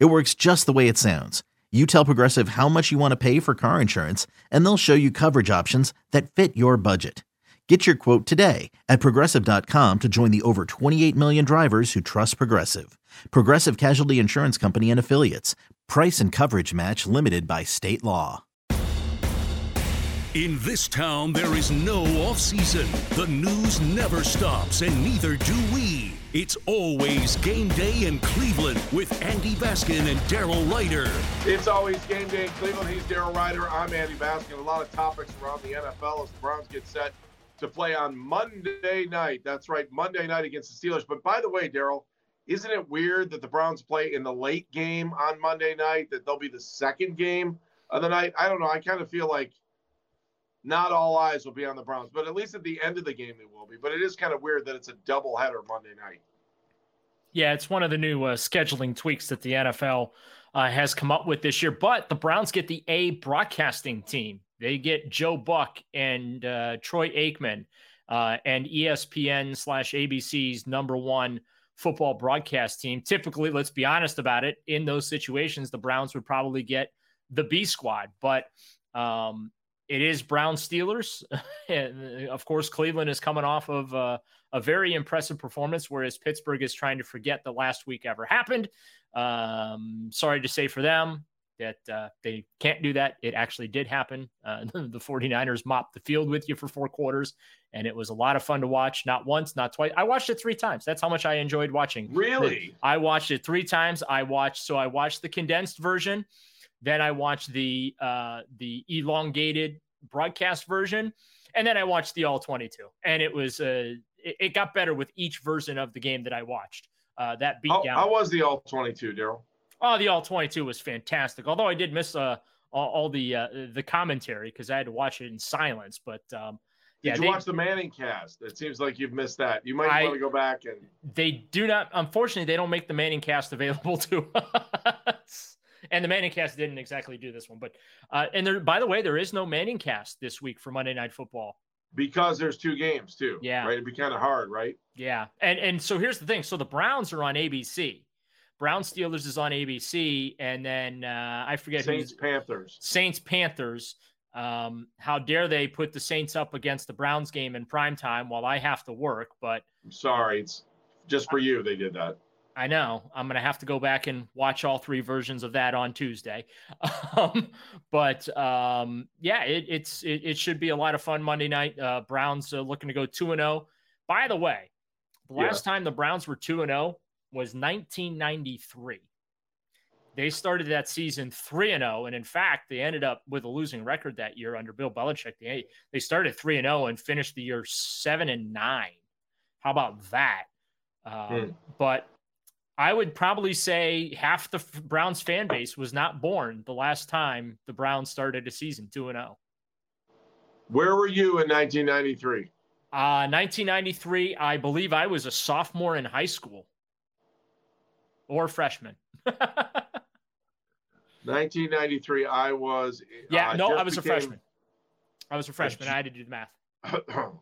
It works just the way it sounds. You tell Progressive how much you want to pay for car insurance, and they'll show you coverage options that fit your budget. Get your quote today at progressive.com to join the over 28 million drivers who trust Progressive. Progressive Casualty Insurance Company and Affiliates. Price and coverage match limited by state law. In this town, there is no off season. The news never stops, and neither do we. It's always game day in Cleveland with Andy Baskin and Daryl Ryder. It's always game day in Cleveland. He's Daryl Ryder. I'm Andy Baskin. A lot of topics around the NFL as the Browns get set to play on Monday night. That's right, Monday night against the Steelers. But by the way, Daryl, isn't it weird that the Browns play in the late game on Monday night? That they'll be the second game of the night? I don't know. I kind of feel like not all eyes will be on the Browns, but at least at the end of the game they will be. But it is kind of weird that it's a doubleheader Monday night. Yeah, it's one of the new uh, scheduling tweaks that the NFL uh, has come up with this year. But the Browns get the A broadcasting team. They get Joe Buck and uh, Troy Aikman uh, and ESPN slash ABC's number one football broadcast team. Typically, let's be honest about it, in those situations, the Browns would probably get the B squad. But um, it is Brown Steelers. and of course, Cleveland is coming off of uh, a very impressive performance, whereas Pittsburgh is trying to forget the last week ever happened. Um, sorry to say for them that uh, they can't do that. It actually did happen. Uh, the 49ers mopped the field with you for four quarters, and it was a lot of fun to watch. Not once, not twice. I watched it three times. That's how much I enjoyed watching. Really? I watched it three times. I watched, so I watched the condensed version. Then I watched the uh, the elongated broadcast version, and then I watched the all 22. And it was uh, it, it got better with each version of the game that I watched. Uh, that beat down. How was the all 22, Daryl? Oh, the all 22 was fantastic. Although I did miss uh, all, all the uh, the commentary because I had to watch it in silence. But um, did yeah, you they, watch the Manning cast? It seems like you've missed that. You might I, want to go back and. They do not. Unfortunately, they don't make the Manning cast available to us. And the Manning cast didn't exactly do this one, but uh, and there. By the way, there is no Manning cast this week for Monday Night Football because there's two games too. Yeah, right. It'd be kind of hard, right? Yeah, and and so here's the thing. So the Browns are on ABC. Brown Steelers is on ABC, and then uh, I forget Saints Panthers. Saints Panthers. Um, how dare they put the Saints up against the Browns game in prime time while I have to work? But I'm sorry, it's just for you they did that. I know. I'm going to have to go back and watch all three versions of that on Tuesday. Um, but um, yeah, it, it's it, it, should be a lot of fun Monday night. Uh, Browns uh, looking to go two and zero. Oh. By the way, the last yeah. time the Browns were two and zero was 1993. They started that season 3 and 0 and in fact they ended up with a losing record that year under Bill Belichick. They they started 3 and 0 and finished the year 7 and 9. How about that? Um, mm. but I would probably say half the Browns fan base was not born the last time the Browns started a season 2 and 0. Where were you in 1993? Uh, 1993, I believe I was a sophomore in high school or freshman. 1993, I was. Yeah, uh, no, I was became, a freshman. I was a freshman. I had to do the math.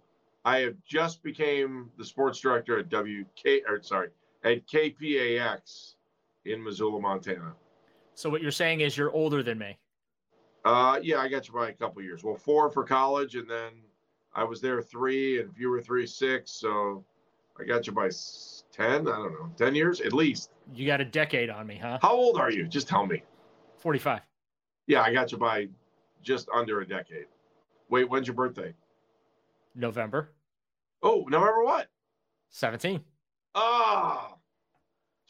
I have just became the sports director at WK, or sorry, at KPAX in Missoula, Montana. So what you're saying is you're older than me. Uh, yeah, I got you by a couple years. Well, four for college, and then I was there three, and you were three six, so I got you by ten. I don't know, ten years at least. You got a decade on me, huh? How old are you? Just tell me. Forty-five. Yeah, I got you by just under a decade. Wait, when's your birthday? November Oh, November what? 17. Ah,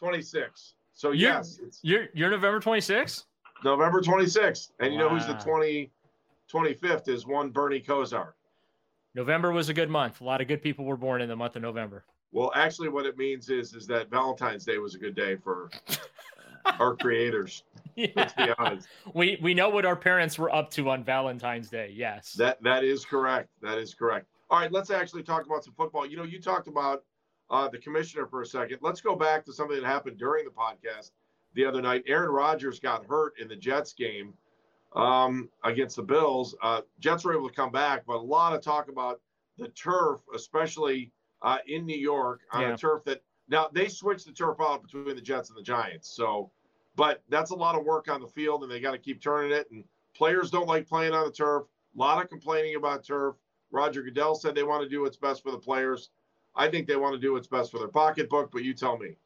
26. So You- yes, You're you're November 26? November 26th. And you know who's the Wow. 20, 25th is one Bernie Kosar. November was a good month. A lot of good people were born in the month of November. Well, actually, what it means is is that Valentine's Day was a good day for our creators. Let's be honest. We we know what our parents were up to on Valentine's Day. Yes. That that is correct. That is correct. All right, let's actually talk about some football. You know, you talked about uh, the commissioner for a second. Let's go back to something that happened during the podcast the other night. Aaron Rodgers got hurt in the Jets game um, against the Bills. Uh, Jets were able to come back, but a lot of talk about the turf, especially uh, in New York, on Yeah. a turf that now they switched the turf out between the Jets and the Giants. So, but that's a lot of work on the field, and they got to keep turning it. And players don't like playing on the turf. A lot of complaining about turf. Roger Goodell said they want to do what's best for the players. I think they want to do what's best for their pocketbook, but you tell me.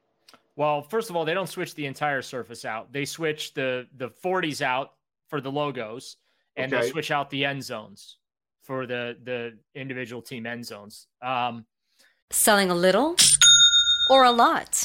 Well, first of all, they don't switch the entire surface out. They switch the the 40s out for the logos, and Okay. they switch out the end zones for the the individual team end zones. Um, Selling a little or a lot?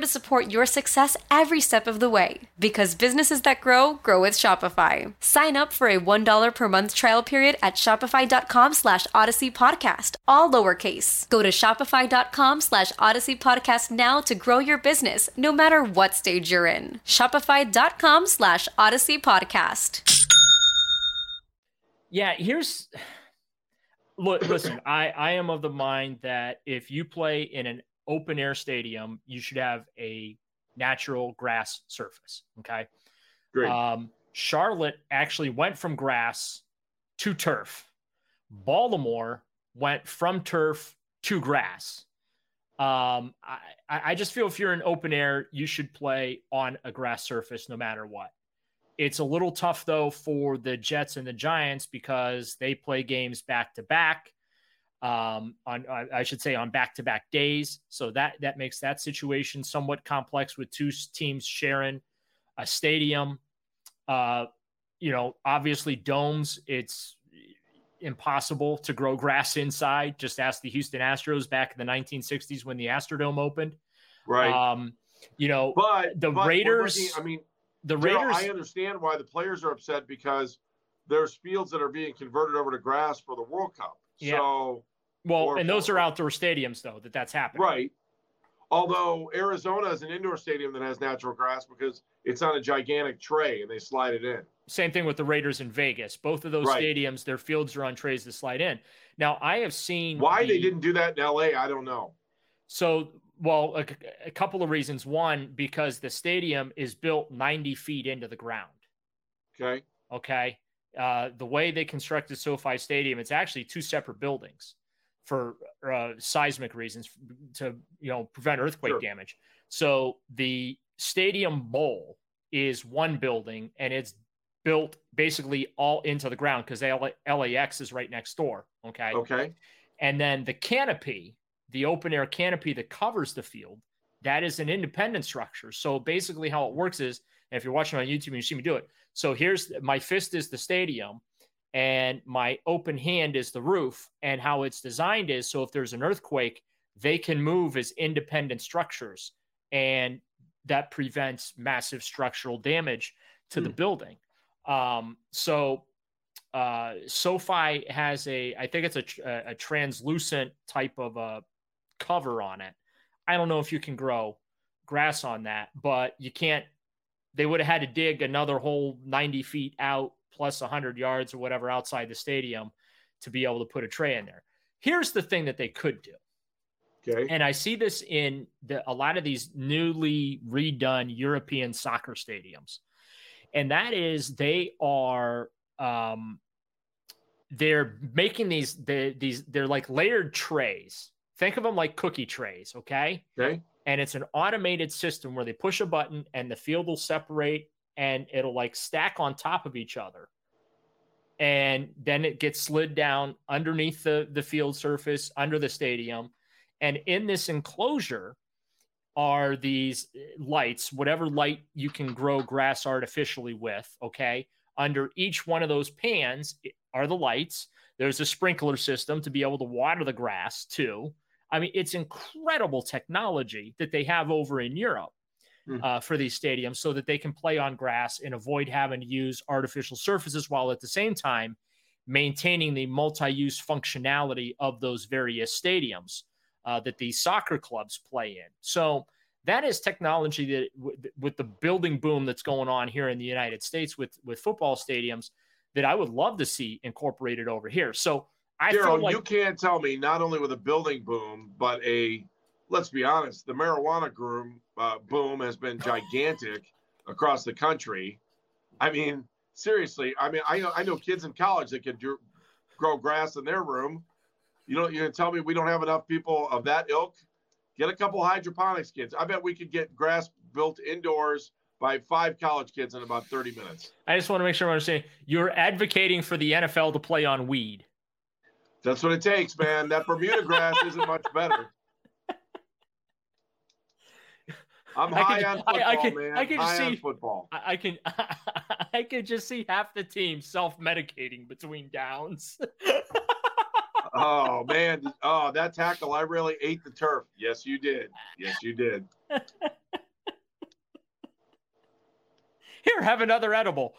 to support your success every step of the way. Because businesses that grow, grow with Shopify. Sign up for a $1 per month trial period at shopify.com slash odyssey podcast, all lowercase. Go to shopify.com slash odyssey podcast now to grow your business, no matter what stage you're in. Shopify.com slash odyssey podcast. yeah, here's look. Listen, I I am of the mind that if you play in an open air stadium, you should have a natural grass surface. Okay. Great. Um, Charlotte actually went from grass to turf. Baltimore went from turf to grass. Um, I, I I just feel if you're in open air, you should play on a grass surface no matter what. It's a little tough though for the Jets and the Giants because they play games back to back. Um, on I should say on back to back days, so that that makes that situation somewhat complex with two teams sharing a stadium. Uh, you know, obviously domes. It's impossible to grow grass inside. Just ask the Houston Astros back in the 1960s when the Astrodome opened. right. Um, you know, but the but Raiders- looking- I mean, the Raiders. I understand why the players are upset because there's fields that are being converted over to grass for the World Cup. Yeah. So well, or- and those are outdoor stadiums though that that's happening. right. Although Arizona is an indoor stadium that has natural grass because it's on a gigantic tray and they slide it in. Same thing with the Raiders in Vegas. Both of those Right. stadiums, their fields are on trays to slide in. Now, I have seen Why they didn't do that in LA, I don't know. So, well, a, a couple of reasons. One, because the stadium is built 90 feet into the ground. Okay. Okay. Uh, the way they constructed SoFi Stadium, it's actually two separate buildings for uh, seismic reasons to you know prevent earthquake Sure. damage. So the stadium bowl is one building and it's built basically all into the ground because LAX is right next door. Okay. Okay. And then the canopy, the open air canopy that covers the field, that is an independent structure. So basically, how it works is, if you're watching on YouTube, and you see me do it. So here's my fist is the stadium, and my open hand is the roof. And how it's designed is so if there's an earthquake, they can move as independent structures, and that prevents massive structural damage to the hmm. building. Um, so uh, SoFi has a, I think it's a, a translucent type of a cover on it. I don't know if you can grow grass on that, but you can't. They would have had to dig another whole 90 feet out plus 100 yards or whatever outside the stadium to be able to put a tray in there. Here's the thing that they could do. Okay. And I see this in the, a lot of these newly redone European soccer stadiums. And that is they are um, they're making these they, these they're like layered trays Think of them like cookie trays, okay? Okay. And it's an automated system where they push a button and the field will separate and it'll like stack on top of each other. And then it gets slid down underneath the, the field surface, under the stadium. And in this enclosure are these eh, lights, whatever light you can grow grass artificially with, okay? Under each one of those pans are the lights. There's a sprinkler system to be able to water the grass too. I mean, it's incredible technology that they have over in Europe mm. uh, for these stadiums so that they can play on grass and avoid having to use artificial surfaces while at the same time maintaining the multi use functionality of those various stadiums uh, that these soccer clubs play in. So, that is technology that w- with the building boom that's going on here in the United States with with football stadiums that I would love to see incorporated over here. So I Daryl, like- you can't tell me not only with a building boom, but a let's be honest, the marijuana groom, uh, boom has been gigantic across the country. I mean, seriously, I mean, I know I know kids in college that can do, grow grass in their room. You know, you're gonna tell me we don't have enough people of that ilk? Get a couple hydroponics kids. I bet we could get grass built indoors by five college kids in about 30 minutes. I just want to make sure I'm understanding. You're advocating for the NFL to play on weed. That's what it takes, man. That Bermuda grass isn't much better. I'm high can, on football, I, I can, man. I can high see, football. I, I can I can just see half the team self-medicating between downs. oh man. Oh, that tackle, I really ate the turf. Yes, you did. Yes, you did. Here, have another edible.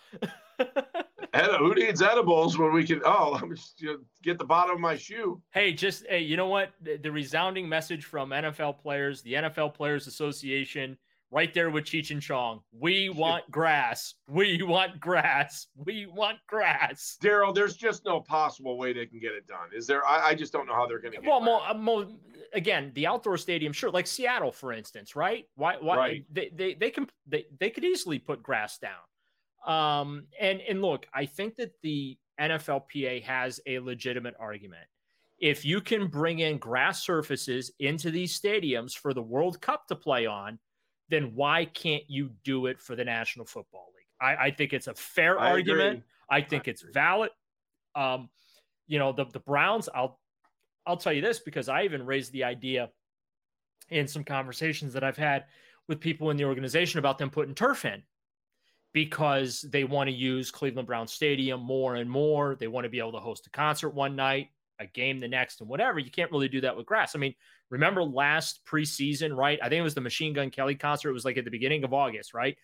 Who needs edibles when we can? Oh, let me just, you know, get the bottom of my shoe. Hey, just hey, you know what? The, the, resounding message from NFL players, the NFL Players Association, right there with Cheech and Chong. We want grass. We want grass. We want grass. Daryl, there's just no possible way they can get it done. Is there? I, I just don't know how they're going to. Well, more, uh, more, again, the outdoor stadium, sure, like Seattle, for instance, right? Why? Why? Right. They, they they can they they could easily put grass down. Um, and and look, I think that the NFLPA has a legitimate argument. If you can bring in grass surfaces into these stadiums for the World Cup to play on, then why can't you do it for the National Football League? I, I think it's a fair I argument. Agree. I think I it's valid. Um, you know, the the Browns, I'll I'll tell you this because I even raised the idea in some conversations that I've had with people in the organization about them putting turf in because they want to use Cleveland Brown Stadium more and more. They want to be able to host a concert one night, a game the next, and whatever. You can't really do that with grass. I mean, remember last preseason, right? I think it was the Machine Gun Kelly concert. It was like at the beginning of August, right?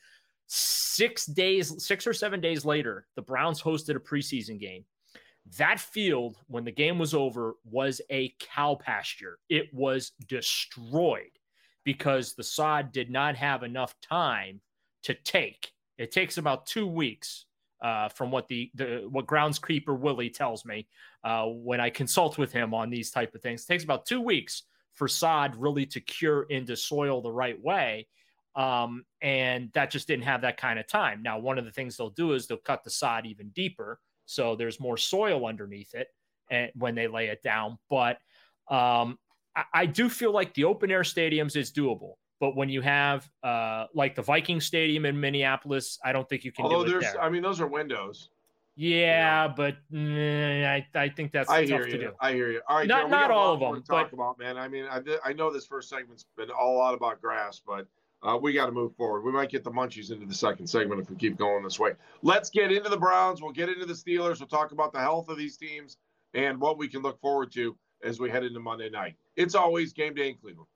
Six days, six or seven days later, the Browns hosted a preseason game. That field, when the game was over, was a cow pasture. It was destroyed because the sod did not have enough time to take it takes about two weeks uh, from what the, the what groundskeeper Willie tells me uh, when I consult with him on these type of things. It takes about two weeks for sod really to cure into soil the right way. Um, and that just didn't have that kind of time. Now, one of the things they'll do is they'll cut the sod even deeper, so there's more soil underneath it, and when they lay it down. But um, I, I do feel like the open air stadiums is doable. But when you have uh, like the Viking Stadium in Minneapolis, I don't think you can. Although do there's, there. I mean, those are windows. Yeah, but mm, I I think that's I tough hear to you. do. I hear you. All right, Not- Joe, not all of them, to talk but- about, man. I mean, I, I know this first segment's been all a lot about grass, but uh, we got to move forward. We might get the munchies into the second segment if we keep going this way. Let's get into the Browns. We'll get into the Steelers. We'll talk about the health of these teams and what we can look forward to as we head into Monday night. It's always game day in Cleveland.